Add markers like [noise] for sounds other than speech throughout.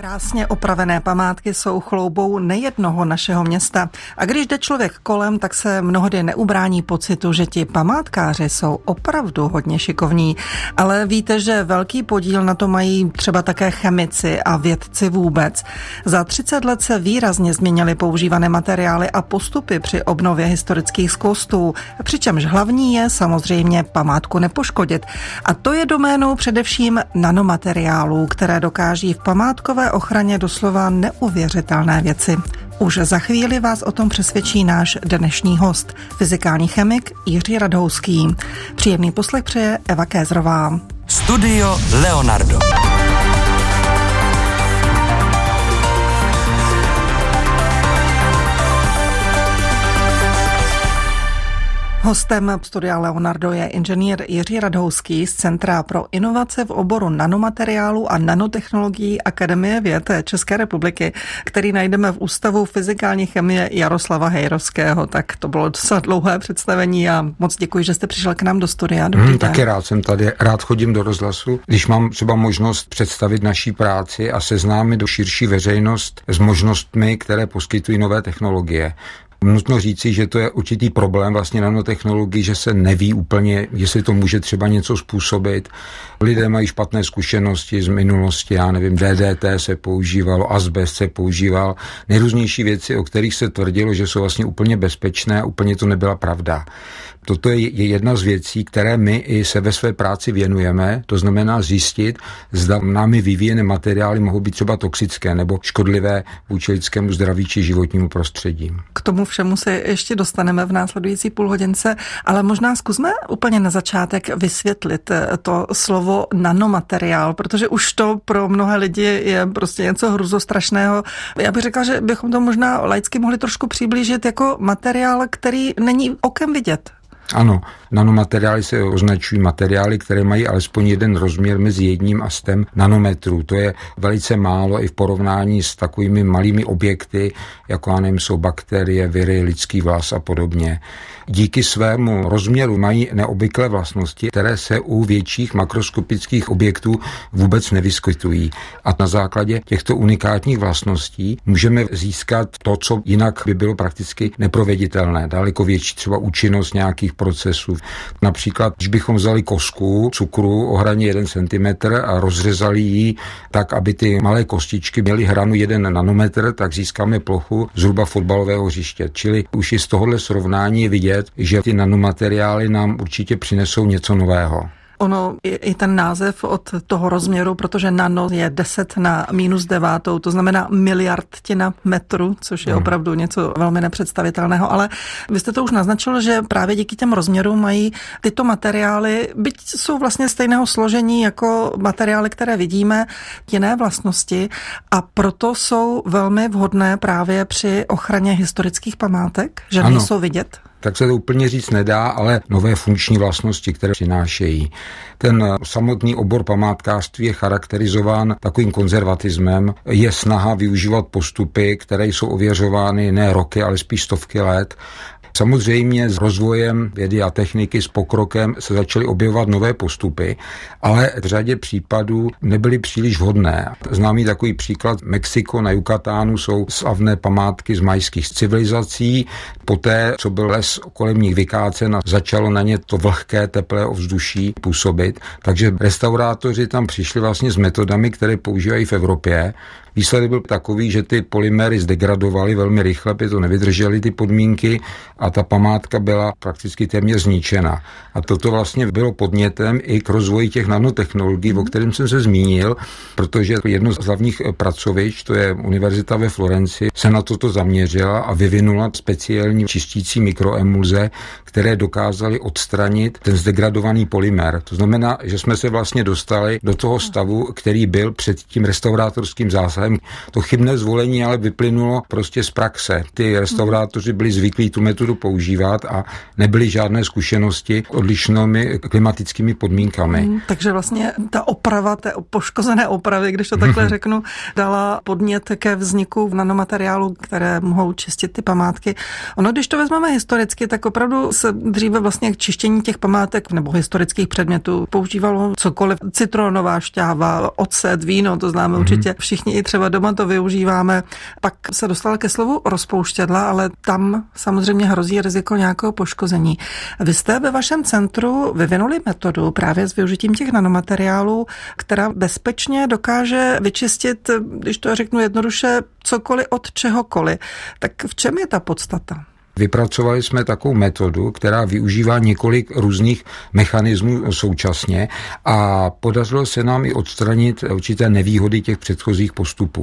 Krásně opravené památky jsou chloubou nejednoho našeho města. A když jde člověk kolem, tak se mnohdy neubrání pocitu, že ti památkáři jsou opravdu hodně šikovní. Ale víte, že velký podíl na to mají třeba také chemici a vědci vůbec. Za 30 let se výrazně změnily používané materiály a postupy při obnově historických skostů. Přičemž hlavní je samozřejmě památku nepoškodit. A to je doménou především nanomateriálů, které dokáží v památkové ochraně doslova neuvěřitelné věci. Už za chvíli vás o tom přesvědčí náš dnešní host, fyzikální chemik Jiří Radhouský. Příjemný poslech přeje Eva Kézrová. Studio Leonardo. Hostem studia Leonardo je inženýr Jiří Radhouský z Centra pro inovace v oboru nanomateriálu a nanotechnologií Akademie věd České republiky, který najdeme v Ústavu fyzikální chemie Jaroslava Hejrovského. Tak to bylo docela dlouhé představení a moc děkuji, že jste přišel k nám do studia. Dobrý hmm, taky rád jsem tady, rád chodím do rozhlasu, když mám třeba možnost představit naší práci a seznámit do širší veřejnost s možnostmi, které poskytují nové technologie. Nutno říci, že to je určitý problém vlastně nanotechnologii, že se neví úplně, jestli to může třeba něco způsobit. Lidé mají špatné zkušenosti z minulosti, já nevím, DDT se používalo, asbest se používal, nejrůznější věci, o kterých se tvrdilo, že jsou vlastně úplně bezpečné a úplně to nebyla pravda. Toto je jedna z věcí, které my i se ve své práci věnujeme, to znamená zjistit, zda námi vyvíjené materiály mohou být třeba toxické nebo škodlivé vůči lidskému zdraví či životnímu prostředí. K tomu všemu se ještě dostaneme v následující půlhodince, ale možná zkusme úplně na začátek vysvětlit eh, to slovo nanomateriál, protože už to pro mnohé lidi je prostě něco hruzostrašného. Já bych řekla, že bychom to možná laicky mohli trošku přiblížit jako materiál, který není okem vidět. Ano, nanomateriály se označují materiály, které mají alespoň jeden rozměr mezi jedním a stem nanometrů. To je velice málo i v porovnání s takovými malými objekty, jako já nevím, jsou bakterie, viry, lidský vlas a podobně. Díky svému rozměru mají neobvyklé vlastnosti, které se u větších makroskopických objektů vůbec nevyskytují. A na základě těchto unikátních vlastností můžeme získat to, co jinak by bylo prakticky neproveditelné. Daleko větší třeba účinnost nějakých procesů. Například, když bychom vzali kosku cukru o hraně 1 cm a rozřezali ji tak, aby ty malé kostičky měly hranu 1 nanometr, tak získáme plochu zhruba fotbalového hřiště. Čili už i z tohohle srovnání je vidět, že ty nanomateriály nám určitě přinesou něco nového. Ono je i ten název od toho rozměru, protože nano je 10 na minus devátou, to znamená miliardtina metru, což je hmm. opravdu něco velmi nepředstavitelného. Ale vy jste to už naznačil, že právě díky těm rozměrům mají tyto materiály, byť jsou vlastně stejného složení jako materiály, které vidíme, jiné vlastnosti a proto jsou velmi vhodné právě při ochraně historických památek, že ano. nejsou vidět tak se to úplně říct nedá, ale nové funkční vlastnosti, které přinášejí. Ten samotný obor památkářství je charakterizován takovým konzervatismem. Je snaha využívat postupy, které jsou ověřovány ne roky, ale spíš stovky let Samozřejmě s rozvojem vědy a techniky, s pokrokem se začaly objevovat nové postupy, ale v řadě případů nebyly příliš vhodné. Známý takový příklad Mexiko na Jukatánu jsou slavné památky z majských civilizací. Poté, co byl les kolem nich vykácen a začalo na ně to vlhké, teplé ovzduší působit, takže restaurátoři tam přišli vlastně s metodami, které používají v Evropě Výsledek byl takový, že ty polymery zdegradovaly velmi rychle, by to nevydržely ty podmínky a ta památka byla prakticky téměř zničena. A toto vlastně bylo podnětem i k rozvoji těch nanotechnologií, o kterém jsem se zmínil, protože jedno z hlavních pracovišť, to je Univerzita ve Florenci, se na toto zaměřila a vyvinula speciální čistící mikroemulze, které dokázaly odstranit ten zdegradovaný polymer. To znamená, že jsme se vlastně dostali do toho stavu, který byl před tím restaurátorským zásahem ale to chybné zvolení ale vyplynulo prostě z praxe. Ty restaurátoři byli zvyklí tu metodu používat a nebyly žádné zkušenosti odlišnými klimatickými podmínkami. Hmm, takže vlastně ta oprava, té poškozené opravy, když to takhle [laughs] řeknu, dala podnět ke vzniku nanomateriálu, které mohou čistit ty památky. Ono, když to vezmeme historicky, tak opravdu se dříve vlastně k čištění těch památek nebo historických předmětů používalo cokoliv, citronová šťáva, ocet, víno, to známe hmm. určitě všichni i třeba třeba doma to využíváme. Pak se dostala ke slovu rozpouštědla, ale tam samozřejmě hrozí riziko nějakého poškození. Vy jste ve vašem centru vyvinuli metodu právě s využitím těch nanomateriálů, která bezpečně dokáže vyčistit, když to řeknu jednoduše, cokoliv od čehokoliv. Tak v čem je ta podstata? Vypracovali jsme takovou metodu, která využívá několik různých mechanismů současně a podařilo se nám i odstranit určité nevýhody těch předchozích postupů.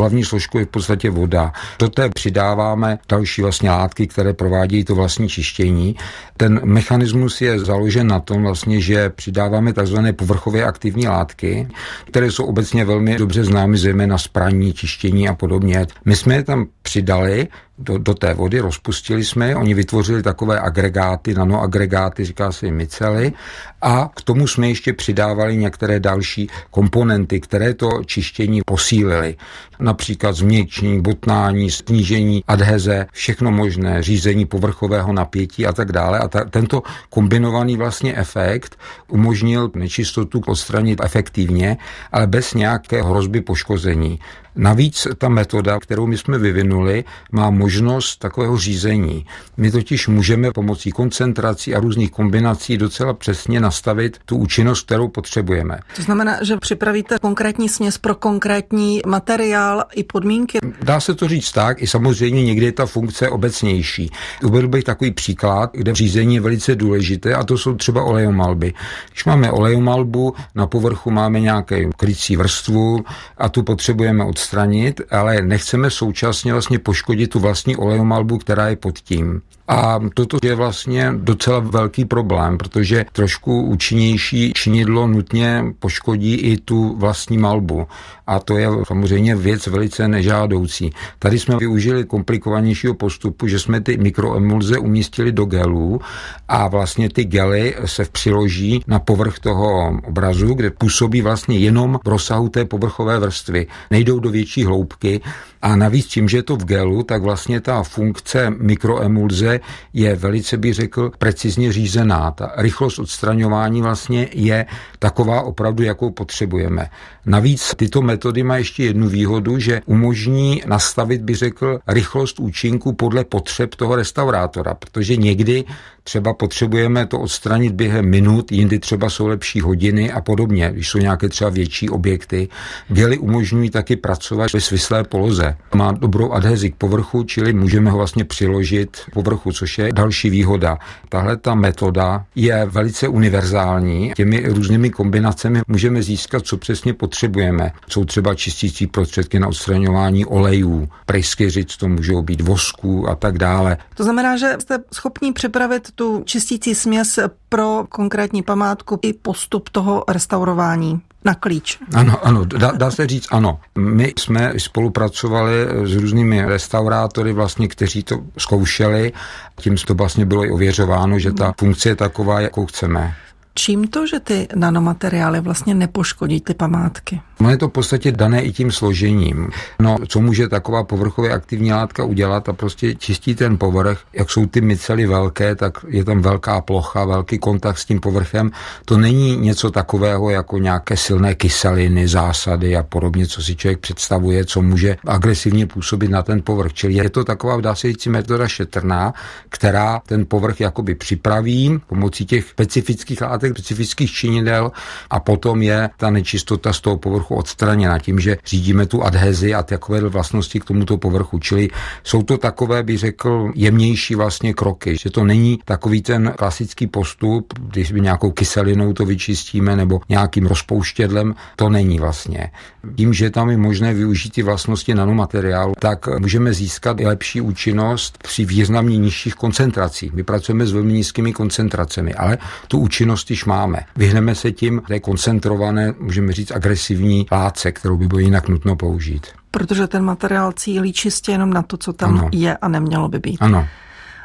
Hlavní složkou je v podstatě voda. Do té přidáváme další vlastně látky, které provádějí to vlastní čištění. Ten mechanismus je založen na tom vlastně, že přidáváme tzv. povrchově aktivní látky, které jsou obecně velmi dobře známy, zejména spraní, čištění a podobně. My jsme je tam přidali do, do té vody, rozpustili jsme je, oni vytvořili takové agregáty, nanoagregáty, říká se jim micely, a k tomu jsme ještě přidávali některé další komponenty, které to čištění posílily. Například změkčení, botnání, snížení adheze, všechno možné, řízení povrchového napětí a tak dále. A ta, tento kombinovaný vlastně efekt umožnil nečistotu odstranit efektivně, ale bez nějaké hrozby poškození. Navíc ta metoda, kterou my jsme vyvinuli, má možnost takového řízení. My totiž můžeme pomocí koncentrací a různých kombinací docela přesně nastavit tu účinnost, kterou potřebujeme. To znamená, že připravíte konkrétní směs pro konkrétní materiál i podmínky? Dá se to říct tak, i samozřejmě někdy je ta funkce obecnější. Uvedl bych takový příklad, kde řízení je velice důležité a to jsou třeba olejomalby. Když máme olejomalbu, na povrchu máme nějaké krycí vrstvu a tu potřebujeme odstranit odstranit, ale nechceme současně vlastně poškodit tu vlastní olejomalbu, která je pod tím. A toto je vlastně docela velký problém, protože trošku účinnější činidlo nutně poškodí i tu vlastní malbu. A to je samozřejmě věc velice nežádoucí. Tady jsme využili komplikovanějšího postupu, že jsme ty mikroemulze umístili do gelů a vlastně ty gely se přiloží na povrch toho obrazu, kde působí vlastně jenom v rozsahu té povrchové vrstvy. Nejdou do větší hloubky a navíc tím, že je to v gelu, tak vlastně ta funkce mikroemulze je velice, bych řekl, precizně řízená. Ta rychlost odstraňování vlastně je taková opravdu, jakou potřebujeme. Navíc tyto metody mají ještě jednu výhodu, že umožní nastavit, bych řekl, rychlost účinku podle potřeb toho restaurátora, protože někdy třeba potřebujeme to odstranit během minut, jindy třeba jsou lepší hodiny a podobně, když jsou nějaké třeba větší objekty. Gely umožňují taky pracovat ve svislé poloze. Má dobrou adhezi k povrchu, čili můžeme ho vlastně přiložit k povrchu, což je další výhoda. Tahle ta metoda je velice univerzální. Těmi různými kombinacemi můžeme získat, co přesně potřebujeme. Jsou třeba čistící prostředky na odstraňování olejů, pryskyřic, to můžou být vosků a tak dále. To znamená, že jste schopni připravit tu čistící směs pro konkrétní památku i postup toho restaurování na klíč. Ano, ano, dá, dá se říct ano. My jsme spolupracovali s různými restaurátory, vlastně, kteří to zkoušeli. Tím to vlastně bylo i ověřováno, že ta funkce je taková, jakou chceme. Čím to, že ty nanomateriály vlastně nepoškodí ty památky? No je to v podstatě dané i tím složením. No, co může taková povrchově aktivní látka udělat a prostě čistí ten povrch, jak jsou ty mycely velké, tak je tam velká plocha, velký kontakt s tím povrchem. To není něco takového jako nějaké silné kyseliny, zásady a podobně, co si člověk představuje, co může agresivně působit na ten povrch. Čili je to taková, dá se říct, metoda šetrná, která ten povrch jakoby připraví pomocí těch specifických látek, specifických činidel a potom je ta nečistota z toho povrchu odstraněna tím, že řídíme tu adhezi a takové vlastnosti k tomuto povrchu. Čili jsou to takové, bych řekl, jemnější vlastně kroky, že to není takový ten klasický postup, když by nějakou kyselinou to vyčistíme nebo nějakým rozpouštědlem, to není vlastně. Tím, že tam je možné využít ty vlastnosti nanomateriálu, tak můžeme získat lepší účinnost při významně nižších koncentracích. My pracujeme s velmi nízkými koncentracemi, ale tu účinnost již máme. Vyhneme se tím té koncentrované, můžeme říct, agresivní látce, kterou by bylo jinak nutno použít. Protože ten materiál cílí čistě jenom na to, co tam ano. je a nemělo by být. Ano.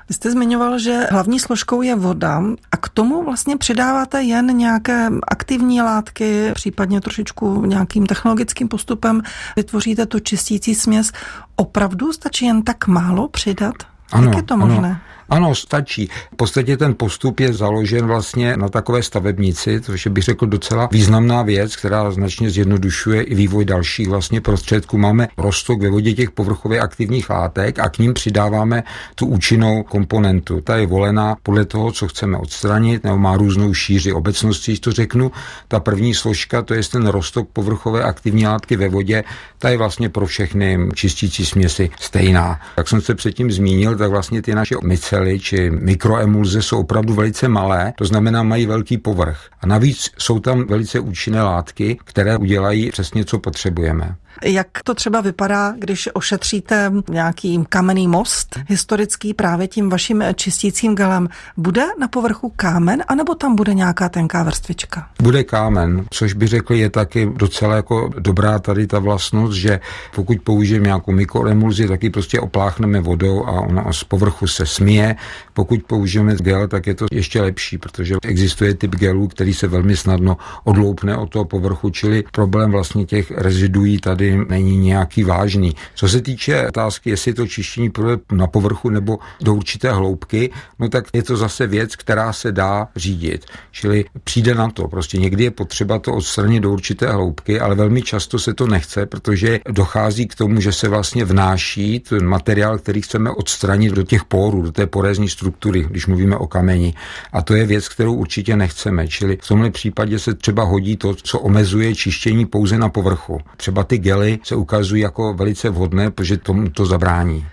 Vy jste zmiňoval, že hlavní složkou je voda a k tomu vlastně přidáváte jen nějaké aktivní látky, případně trošičku nějakým technologickým postupem vytvoříte tu čistící směs. Opravdu stačí jen tak málo přidat? Ano, Jak je to možné? Ano. Ano, stačí. V podstatě ten postup je založen vlastně na takové stavebnici, což je bych řekl docela významná věc, která značně zjednodušuje i vývoj dalších vlastně prostředků. Máme rostok ve vodě těch povrchově aktivních látek a k ním přidáváme tu účinnou komponentu. Ta je volená podle toho, co chceme odstranit, nebo má různou šíři obecnosti, když to řeknu. Ta první složka, to je ten rostok povrchové aktivní látky ve vodě, ta je vlastně pro všechny čistící směsi stejná. Jak jsem se předtím zmínil, tak vlastně ty naše micely či mikroemulze jsou opravdu velice malé, to znamená mají velký povrch. A navíc jsou tam velice účinné látky, které udělají přesně, co potřebujeme. Jak to třeba vypadá, když ošetříte nějaký kamenný most historický právě tím vaším čistícím gelem? Bude na povrchu kámen, anebo tam bude nějaká tenká vrstvička? Bude kámen, což by řekl je taky docela jako dobrá tady ta vlastnost, že pokud použijeme nějakou mikroemulzi, tak ji prostě opláchneme vodou a ona z povrchu se smije. Pokud použijeme gel, tak je to ještě lepší, protože existuje typ gelů, který se velmi snadno odloupne od toho povrchu, čili problém vlastně těch reziduí tady tady není nějaký vážný. Co se týče otázky, jestli to čištění půjde na povrchu nebo do určité hloubky, no tak je to zase věc, která se dá řídit. Čili přijde na to. Prostě někdy je potřeba to odstranit do určité hloubky, ale velmi často se to nechce, protože dochází k tomu, že se vlastně vnáší ten materiál, který chceme odstranit do těch pórů, do té porézní struktury, když mluvíme o kameni. A to je věc, kterou určitě nechceme. Čili v tomhle případě se třeba hodí to, co omezuje čištění pouze na povrchu. Třeba ty gel gely se ukazují jako velice vhodné, protože tomu to zabrání.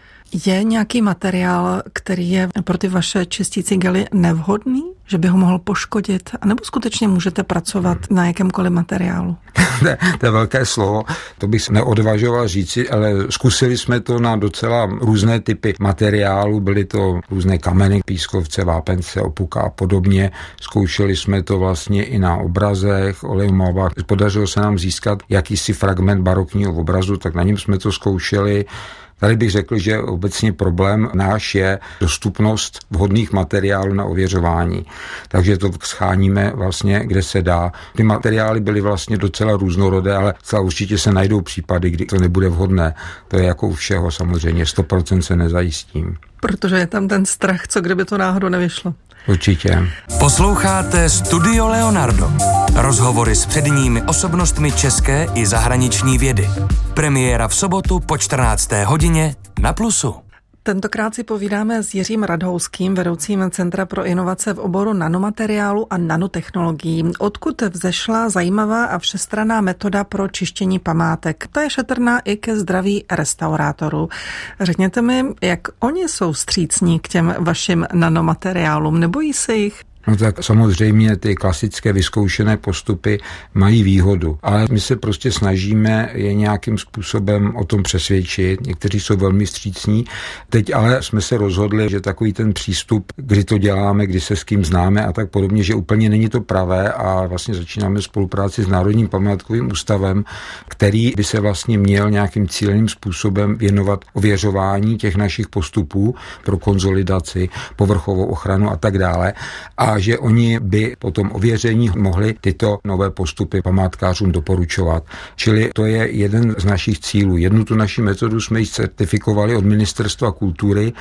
Je nějaký materiál, který je pro ty vaše čistící gely nevhodný? Že by ho mohl poškodit? A nebo skutečně můžete pracovat na jakémkoliv materiálu? [laughs] ne, to je velké slovo, to bych neodvažoval říci, ale zkusili jsme to na docela různé typy materiálu, byly to různé kameny, pískovce, vápence, opuka a podobně. Zkoušeli jsme to vlastně i na obrazech, olejmobách. Podařilo se nám získat jakýsi fragment barokního obrazu, tak na něm jsme to zkoušeli. Tady bych řekl, že obecně problém náš je dostupnost vhodných materiálů na ověřování. Takže to scháníme vlastně, kde se dá. Ty materiály byly vlastně docela různorodé, ale celá určitě se najdou případy, kdy to nebude vhodné. To je jako u všeho samozřejmě, 100% se nezajistím. Protože je tam ten strach, co kdyby to náhodou nevyšlo. Určitě. Posloucháte Studio Leonardo. Rozhovory s předními osobnostmi české i zahraniční vědy. Premiéra v sobotu po 14. hodině na Plusu. Tentokrát si povídáme s Jiřím Radhouským, vedoucím Centra pro inovace v oboru nanomateriálu a nanotechnologií. Odkud vzešla zajímavá a všestraná metoda pro čištění památek? Ta je šetrná i ke zdraví restaurátorů. Řekněte mi, jak oni jsou střícní k těm vašim nanomateriálům? Nebojí se jich? No tak samozřejmě ty klasické vyzkoušené postupy mají výhodu, ale my se prostě snažíme je nějakým způsobem o tom přesvědčit. Někteří jsou velmi střícní. Teď ale jsme se rozhodli, že takový ten přístup, kdy to děláme, kdy se s kým známe a tak podobně, že úplně není to pravé a vlastně začínáme spolupráci s Národním památkovým ústavem, který by se vlastně měl nějakým cíleným způsobem věnovat ověřování těch našich postupů pro konzolidaci, povrchovou ochranu a tak dále. A a že oni by po tom ověření mohli tyto nové postupy památkářům doporučovat. Čili to je jeden z našich cílů. Jednu tu naši metodu jsme ji certifikovali od Ministerstva kultury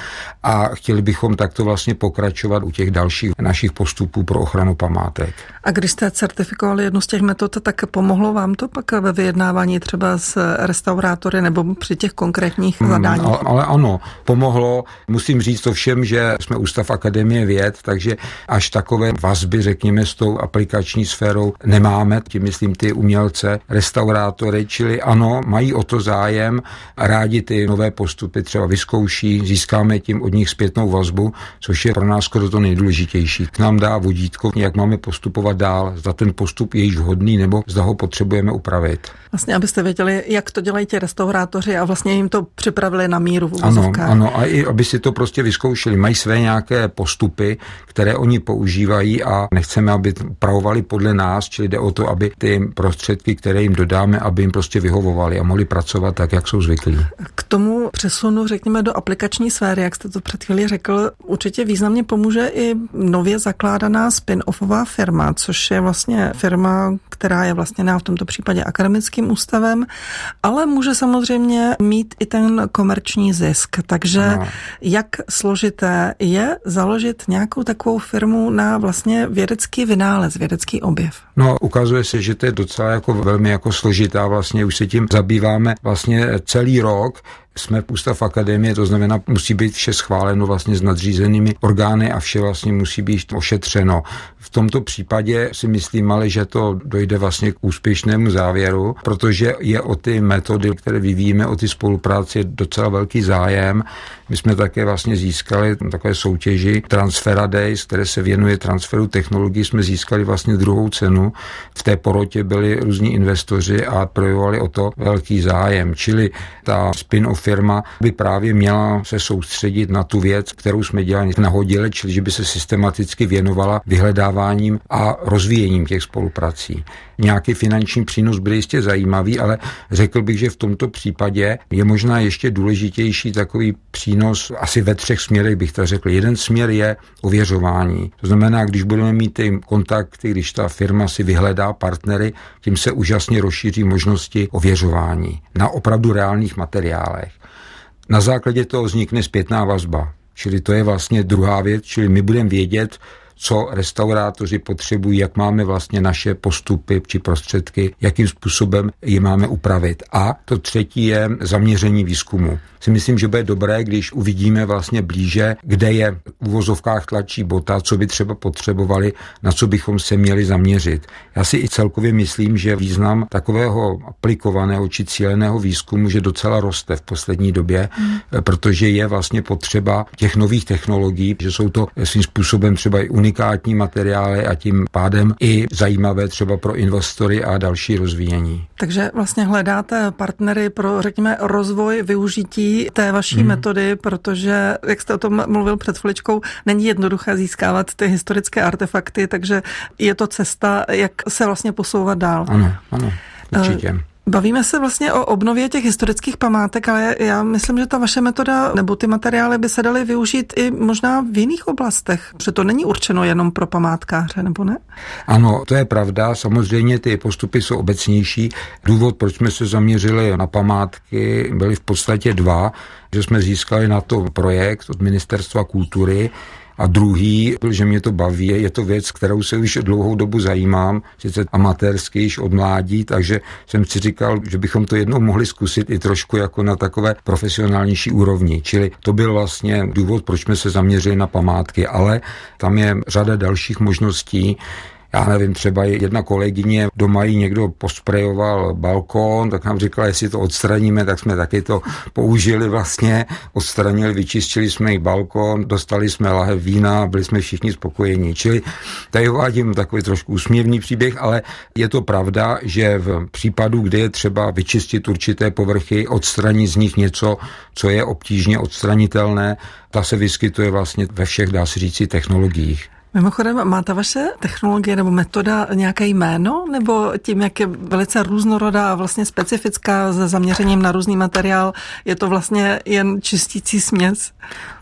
a chtěli bychom takto vlastně pokračovat u těch dalších našich postupů pro ochranu památek. A když jste certifikovali jednu z těch metod, tak pomohlo vám to pak ve vyjednávání třeba s restaurátory nebo při těch konkrétních hmm, zadáních? Ale, ale ano, pomohlo. Musím říct to všem, že jsme Ústav Akademie věd, takže až tak takové vazby, řekněme, s tou aplikační sférou nemáme, tím myslím ty umělce, restaurátory, čili ano, mají o to zájem, rádi ty nové postupy třeba vyzkouší, získáme tím od nich zpětnou vazbu, což je pro nás skoro to nejdůležitější. K nám dá vodítko, jak máme postupovat dál, zda ten postup je již vhodný, nebo zda ho potřebujeme upravit. Vlastně, abyste věděli, jak to dělají ti restaurátoři a vlastně jim to připravili na míru v Ano, ano, a i aby si to prostě vyzkoušeli. Mají své nějaké postupy, které oni používají využívají a nechceme, aby pravovali podle nás, čili jde o to, aby ty prostředky, které jim dodáme, aby jim prostě vyhovovaly a mohli pracovat tak, jak jsou zvyklí. K tomu přesunu, řekněme, do aplikační sféry, jak jste to před chvíli řekl, určitě významně pomůže i nově zakládaná spin-offová firma, což je vlastně firma, která je vlastně v tomto případě akademickým ústavem, ale může samozřejmě mít i ten komerční zisk. Takže no. jak složité je založit nějakou takovou firmu na vlastně vědecký vynález, vědecký objev? No, ukazuje se, že to je docela jako velmi jako složitá, vlastně už se tím zabýváme vlastně celý rok, jsme ústav akademie, to znamená, musí být vše schváleno vlastně s nadřízenými orgány a vše vlastně musí být ošetřeno. V tomto případě si myslím ale, že to dojde vlastně k úspěšnému závěru, protože je o ty metody, které vyvíjíme, o ty spolupráci docela velký zájem. My jsme také vlastně získali takové soutěži Transfera Days, které se věnuje transferu technologií, jsme získali vlastně druhou cenu. V té porotě byli různí investoři a projevovali o to velký zájem. Čili ta spin-off firma by právě měla se soustředit na tu věc, kterou jsme dělali nahodile, čili že by se systematicky věnovala vyhledáváním a rozvíjením těch spoluprací. Nějaký finanční přínos byl jistě zajímavý, ale řekl bych, že v tomto případě je možná ještě důležitější takový přínos asi ve třech směrech bych to řekl. Jeden směr je ověřování. To znamená, když budeme mít ty kontakty, když ta firma si vyhledá partnery, tím se úžasně rozšíří možnosti ověřování na opravdu reálných materiálech. Na základě toho vznikne zpětná vazba. Čili to je vlastně druhá věc, čili my budeme vědět, co restaurátoři potřebují, jak máme vlastně naše postupy či prostředky, jakým způsobem je máme upravit. A to třetí je zaměření výzkumu. Si myslím, že bude dobré, když uvidíme vlastně blíže, kde je v uvozovkách tlačí bota, co by třeba potřebovali, na co bychom se měli zaměřit. Já si i celkově myslím, že význam takového aplikovaného či cíleného výzkumu, že docela roste v poslední době, hmm. protože je vlastně potřeba těch nových technologií, že jsou to svým způsobem třeba i unikátní unikátní materiály a tím pádem i zajímavé třeba pro investory a další rozvíjení. Takže vlastně hledáte partnery pro, řekněme, rozvoj využití té vaší hmm. metody, protože, jak jste o tom mluvil před chviličkou, není jednoduché získávat ty historické artefakty, takže je to cesta, jak se vlastně posouvat dál. Ano, ano, určitě. Uh, Bavíme se vlastně o obnově těch historických památek, ale já myslím, že ta vaše metoda nebo ty materiály by se daly využít i možná v jiných oblastech, protože to není určeno jenom pro památkáře, nebo ne? Ano, to je pravda. Samozřejmě ty postupy jsou obecnější. Důvod, proč jsme se zaměřili na památky, byly v podstatě dva, že jsme získali na to projekt od Ministerstva kultury, a druhý, že mě to baví, je to věc, kterou se už dlouhou dobu zajímám, sice amatérsky již od mládí, takže jsem si říkal, že bychom to jednou mohli zkusit i trošku jako na takové profesionálnější úrovni. Čili to byl vlastně důvod, proč jsme se zaměřili na památky, ale tam je řada dalších možností, já nevím, třeba jedna kolegyně doma jí někdo posprejoval balkón, tak nám říkala, jestli to odstraníme, tak jsme taky to použili vlastně, odstranili, vyčistili jsme jí balkón, dostali jsme lahev vína, byli jsme všichni spokojení. Čili tady uvádím takový trošku úsměvný příběh, ale je to pravda, že v případu, kdy je třeba vyčistit určité povrchy, odstranit z nich něco, co je obtížně odstranitelné, ta se vyskytuje vlastně ve všech, dá se říci, technologiích. Mimochodem, má ta vaše technologie nebo metoda nějaké jméno, nebo tím, jak je velice různorodá a vlastně specifická se zaměřením na různý materiál, je to vlastně jen čistící směs?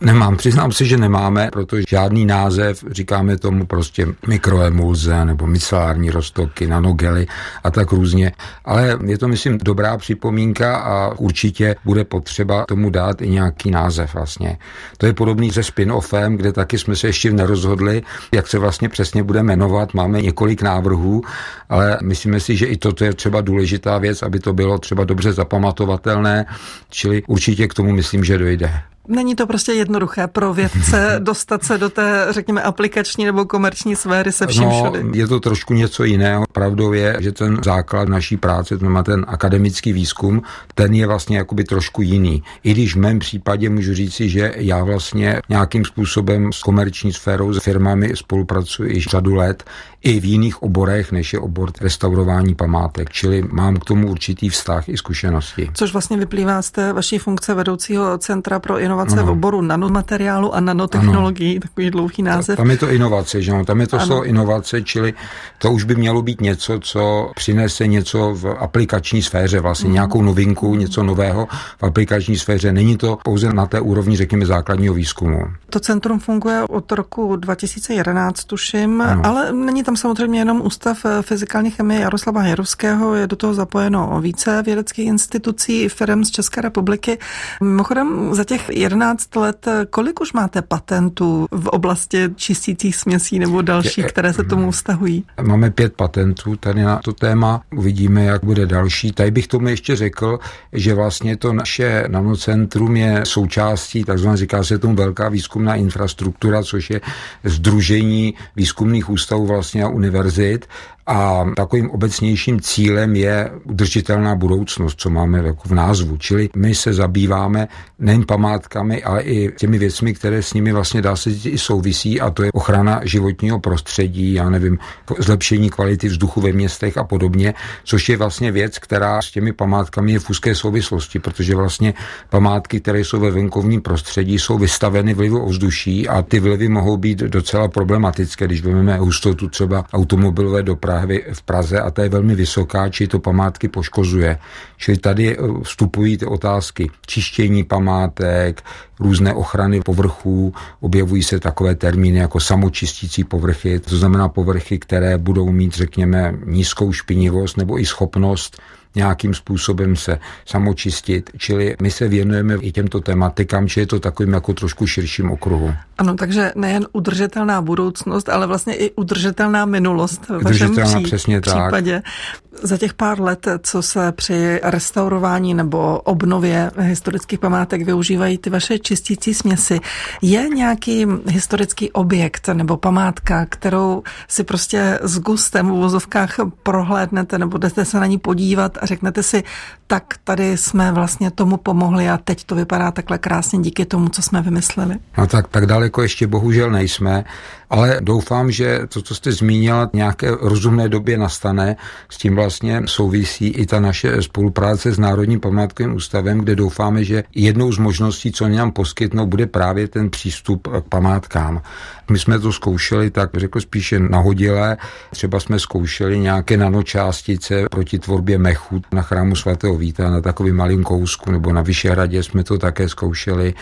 Nemám, přiznám si, že nemáme, protože žádný název, říkáme tomu prostě mikroemulze nebo micelární roztoky, nanogely a tak různě. Ale je to, myslím, dobrá připomínka a určitě bude potřeba tomu dát i nějaký název vlastně. To je podobný se spin-offem, kde taky jsme se ještě nerozhodli, jak se vlastně přesně bude jmenovat. Máme několik návrhů, ale myslíme si, že i toto je třeba důležitá věc, aby to bylo třeba dobře zapamatovatelné, čili určitě k tomu myslím, že dojde. Není to prostě jednoduché pro vědce [laughs] dostat se do té, řekněme, aplikační nebo komerční sféry se vším no, všudy. Je to trošku něco jiného. Pravdou je, že ten základ naší práce, to má ten akademický výzkum, ten je vlastně jakoby trošku jiný. I když v mém případě můžu říci, že já vlastně nějakým způsobem s komerční sférou, s firmami spolupracuji již řadu let, i v jiných oborech, než je obor restaurování památek. Čili mám k tomu určitý vztah i zkušenosti. Což vlastně vyplývá z té vaší funkce vedoucího Centra pro inovace ano. v oboru nanomateriálu a nanotechnologií, ano. takový dlouhý název. Tam je to inovace, že no? tam je to slovo inovace, čili to už by mělo být něco, co přinese něco v aplikační sféře, vlastně hmm. nějakou novinku, něco nového v aplikační sféře. Není to pouze na té úrovni, řekněme, základního výzkumu. To centrum funguje od roku 2011, tuším, ano. ale není tam samozřejmě jenom Ústav fyzikální chemie Jaroslava Jarovského, je do toho zapojeno více vědeckých institucí i firm z České republiky. Mimochodem, za těch 11 let, kolik už máte patentů v oblasti čistících směsí nebo dalších, které se tomu vztahují? Máme pět patentů tady na to téma. Uvidíme, jak bude další. Tady bych tomu ještě řekl, že vlastně to naše nanocentrum je součástí, takzvaně říká se tomu velká výzkumná infrastruktura, což je združení výzkumných ústavů vlastně a univerzit a takovým obecnějším cílem je udržitelná budoucnost, co máme jako v názvu. Čili my se zabýváme nejen památkami, ale i těmi věcmi, které s nimi vlastně dá se i souvisí, a to je ochrana životního prostředí, já nevím, zlepšení kvality vzduchu ve městech a podobně, což je vlastně věc, která s těmi památkami je v úzké souvislosti, protože vlastně památky, které jsou ve venkovním prostředí, jsou vystaveny vlivu ovzduší a ty vlivy mohou být docela problematické, když vezmeme hustotu třeba automobilové dopravy lahvi v Praze a ta je velmi vysoká, či to památky poškozuje. Čili tady eh, vstupují ty otázky čištění památek, různé ochrany povrchů, objevují se takové termíny jako samočistící povrchy, to znamená povrchy, které budou mít, řekněme, nízkou špinivost nebo i schopnost nějakým způsobem se samočistit. Čili my se věnujeme i těmto tematikám, či je to takovým jako trošku širším okruhu. Ano, takže nejen udržitelná budoucnost, ale vlastně i udržitelná minulost vašem pří, přesně případě. Tak. Za těch pár let, co se při restaurování nebo obnově historických památek využívají ty vaše čistící směsi, je nějaký historický objekt nebo památka, kterou si prostě s gustem v uvozovkách prohlédnete nebo jdete se na ní podívat a řeknete si, tak tady jsme vlastně tomu pomohli a teď to vypadá takhle krásně díky tomu, co jsme vymysleli. No tak, tak daleko ještě bohužel nejsme, ale doufám, že to, co jste zmínila, nějaké rozumné době nastane. S tím vlastně souvisí i ta naše spolupráce s Národním památkovým ústavem, kde doufáme, že jednou z možností, co nám poskytnou, bude právě ten přístup k památkám. My jsme to zkoušeli tak, řekl spíše nahodilé. Třeba jsme zkoušeli nějaké nanočástice proti tvorbě mechu na chrámu svatého Víta na takový malým kousku, nebo na Vyšehradě jsme to také zkoušeli.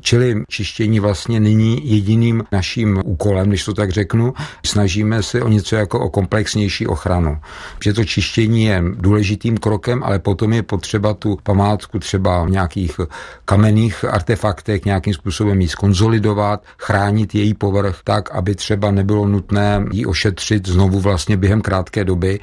Čili čištění vlastně není jediným naším úkolem, když to tak řeknu. Snažíme se o něco jako o komplexnější ochranu. Že to čištění je důležitým krokem, ale potom je potřeba tu památku třeba v nějakých kamenných artefaktech nějakým způsobem ji skonzolidovat, chránit její povrch tak, aby třeba nebylo nutné ji ošetřit znovu vlastně během krátké doby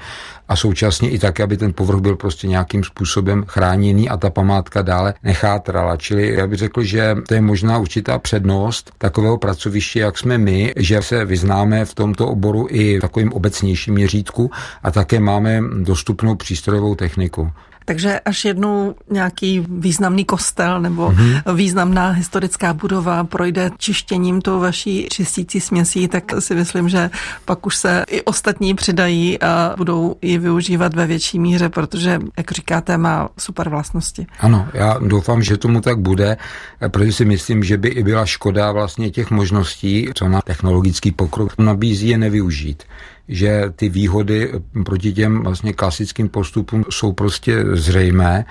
a současně i tak, aby ten povrch byl prostě nějakým způsobem chráněný a ta památka dále nechátrala. Čili já bych řekl, že to je možná určitá přednost takového pracoviště, jak jsme my, že se vyznáme v tomto oboru i v takovým obecnějším měřítku a také máme dostupnou přístrojovou techniku. Takže až jednou nějaký významný kostel nebo mm-hmm. významná historická budova projde čištěním tou vaší čistící směsí, tak si myslím, že pak už se i ostatní přidají a budou ji využívat ve větší míře, protože, jak říkáte, má super vlastnosti. Ano, já doufám, že tomu tak bude, protože si myslím, že by i byla škoda vlastně těch možností, co na technologický pokrok nabízí, je nevyužít že ty výhody proti těm vlastně klasickým postupům jsou prostě zřejmé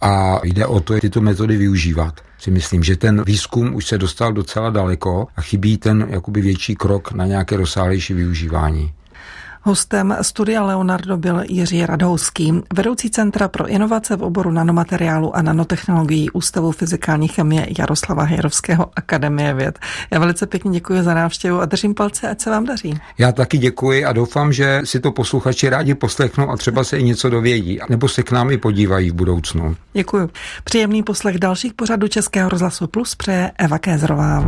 a jde o to, tyto metody využívat. Si myslím, že ten výzkum už se dostal docela daleko a chybí ten jakoby větší krok na nějaké rozsáhlejší využívání. Hostem studia Leonardo byl Jiří Radouský, vedoucí Centra pro inovace v oboru nanomateriálu a nanotechnologií Ústavu fyzikální chemie Jaroslava Hejrovského Akademie věd. Já velice pěkně děkuji za návštěvu a držím palce, ať se vám daří. Já taky děkuji a doufám, že si to posluchači rádi poslechnou a třeba se i něco dovědí, nebo se k nám i podívají v budoucnu. Děkuji. Příjemný poslech dalších pořadů Českého rozhlasu Plus přeje Eva Kézrová.